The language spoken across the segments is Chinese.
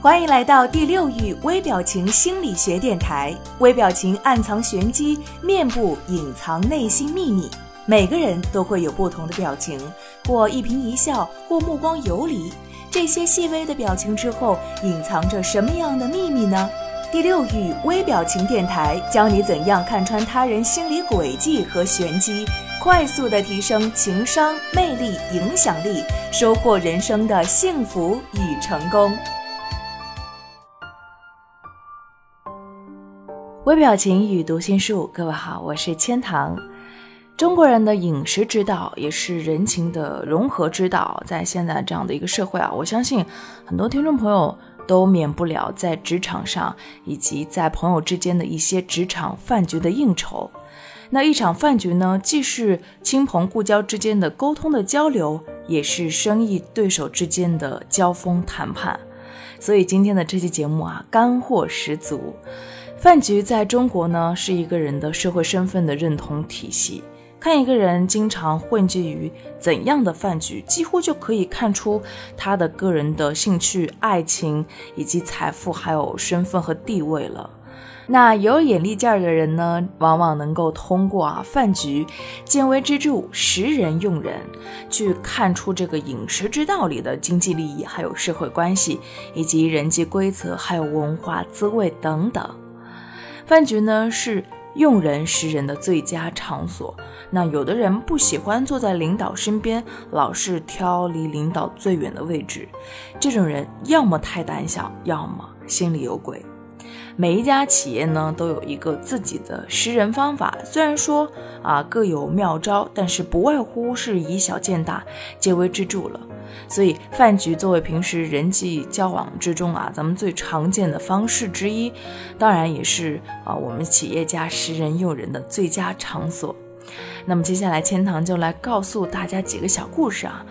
欢迎来到第六域微表情心理学电台。微表情暗藏玄机，面部隐藏内心秘密。每个人都会有不同的表情，或一颦一笑，或目光游离。这些细微的表情之后，隐藏着什么样的秘密呢？第六域微表情电台教你怎样看穿他人心理轨迹和玄机，快速的提升情商、魅力、影响力，收获人生的幸福与成功。微表情与读心术，各位好，我是千堂。中国人的饮食之道也是人情的融合之道，在现在这样的一个社会啊，我相信很多听众朋友都免不了在职场上以及在朋友之间的一些职场饭局的应酬。那一场饭局呢，既是亲朋故交之间的沟通的交流，也是生意对手之间的交锋谈判。所以今天的这期节目啊，干货十足。饭局在中国呢，是一个人的社会身份的认同体系。看一个人经常混迹于怎样的饭局，几乎就可以看出他的个人的兴趣、爱情以及财富，还有身份和地位了。那有眼力劲儿的人呢，往往能够通过啊饭局见微知著、识人用人，去看出这个饮食之道里的经济利益，还有社会关系，以及人际规则，还有文化滋味等等。饭局呢是用人识人的最佳场所。那有的人不喜欢坐在领导身边，老是挑离领导最远的位置，这种人要么太胆小，要么心里有鬼。每一家企业呢都有一个自己的识人方法，虽然说啊各有妙招，但是不外乎是以小见大，见微知著了。所以，饭局作为平时人际交往之中啊，咱们最常见的方式之一，当然也是啊，我们企业家识人用人的最佳场所。那么，接下来千堂就来告诉大家几个小故事啊。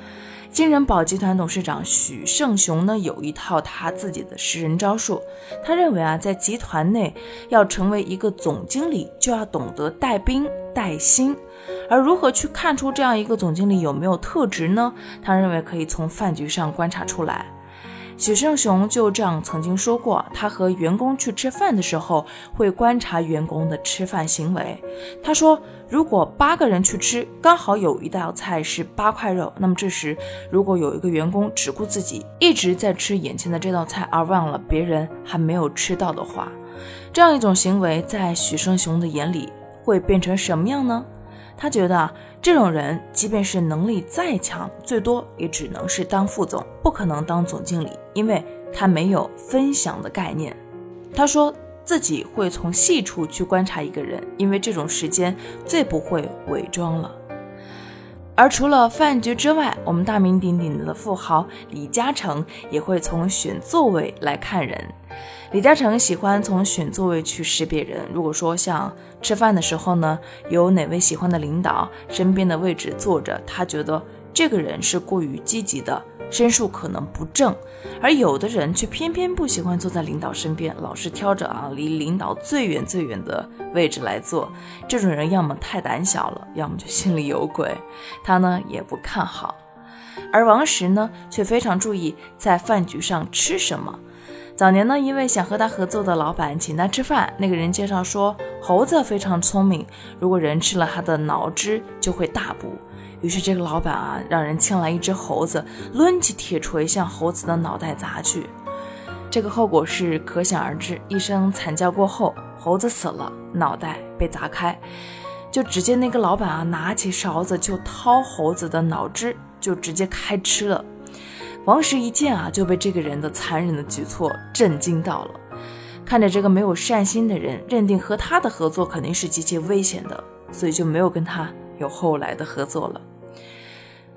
金人宝集团董事长许胜雄呢，有一套他自己的识人招数。他认为啊，在集团内要成为一个总经理，就要懂得带兵带薪。而如何去看出这样一个总经理有没有特质呢？他认为可以从饭局上观察出来。许胜雄就这样曾经说过，他和员工去吃饭的时候，会观察员工的吃饭行为。他说，如果八个人去吃，刚好有一道菜是八块肉，那么这时如果有一个员工只顾自己一直在吃眼前的这道菜，而忘了别人还没有吃到的话，这样一种行为在许胜雄的眼里会变成什么样呢？他觉得啊，这种人即便是能力再强，最多也只能是当副总，不可能当总经理，因为他没有分享的概念。他说自己会从细处去观察一个人，因为这种时间最不会伪装了。而除了饭局之外，我们大名鼎鼎的富豪李嘉诚也会从选座位来看人。李嘉诚喜欢从选座位去识别人。如果说像吃饭的时候呢，有哪位喜欢的领导身边的位置坐着，他觉得这个人是过于积极的，身数可能不正；而有的人却偏偏不喜欢坐在领导身边，老是挑着啊离领导最远最远的位置来坐。这种人要么太胆小了，要么就心里有鬼，他呢也不看好。而王石呢，却非常注意在饭局上吃什么。早年呢，一位想和他合作的老板请他吃饭，那个人介绍说，猴子非常聪明，如果人吃了他的脑汁就会大补。于是这个老板啊，让人请来一只猴子，抡起铁锤向猴子的脑袋砸去。这个后果是可想而知，一声惨叫过后，猴子死了，脑袋被砸开。就只见那个老板啊，拿起勺子就掏猴子的脑汁，就直接开吃了。王石一见啊，就被这个人的残忍的举措震惊到了。看着这个没有善心的人，认定和他的合作肯定是极其危险的，所以就没有跟他有后来的合作了。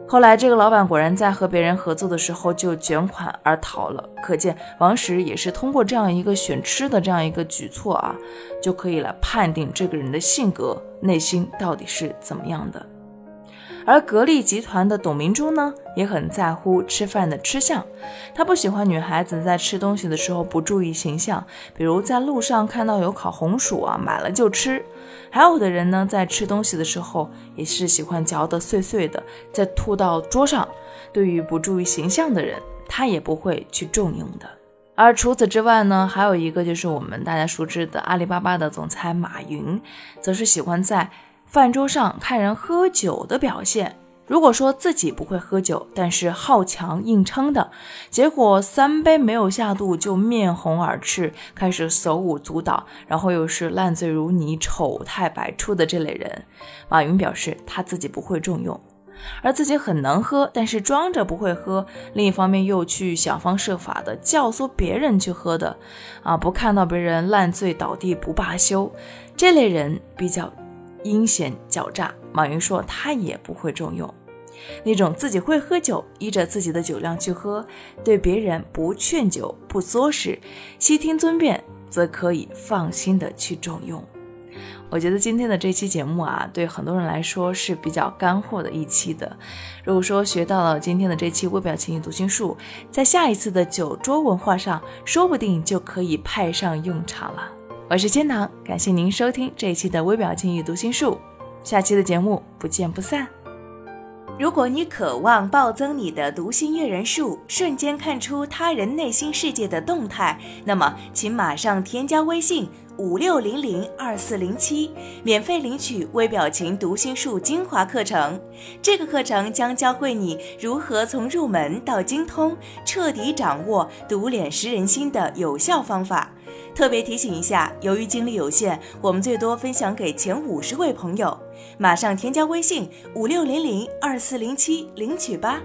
后来这个老板果然在和别人合作的时候就卷款而逃了。可见王石也是通过这样一个选吃的这样一个举措啊，就可以来判定这个人的性格、内心到底是怎么样的。而格力集团的董明珠呢，也很在乎吃饭的吃相。她不喜欢女孩子在吃东西的时候不注意形象，比如在路上看到有烤红薯啊，买了就吃。还有的人呢，在吃东西的时候也是喜欢嚼得碎碎的，再吐到桌上。对于不注意形象的人，他也不会去重用的。而除此之外呢，还有一个就是我们大家熟知的阿里巴巴的总裁马云，则是喜欢在饭桌上看人喝酒的表现。如果说自己不会喝酒，但是好强硬撑的，结果三杯没有下肚就面红耳赤，开始手舞足蹈，然后又是烂醉如泥、丑态百出的这类人，马云表示他自己不会重用，而自己很能喝，但是装着不会喝，另一方面又去想方设法的教唆别人去喝的，啊，不看到别人烂醉倒地不罢休，这类人比较阴险狡诈，马云说他也不会重用。那种自己会喝酒，依着自己的酒量去喝，对别人不劝酒、不作使、悉听尊便，则可以放心的去重用。我觉得今天的这期节目啊，对很多人来说是比较干货的一期的。如果说学到了今天的这期微表情与读心术，在下一次的酒桌文化上，说不定就可以派上用场了。我是千堂，感谢您收听这一期的微表情与读心术，下期的节目不见不散。如果你渴望暴增你的读心阅人数，瞬间看出他人内心世界的动态，那么请马上添加微信五六零零二四零七，免费领取微表情读心术精华课程。这个课程将教会你如何从入门到精通，彻底掌握读脸识人心的有效方法。特别提醒一下，由于精力有限，我们最多分享给前五十位朋友。马上添加微信五六零零二四零七领取吧。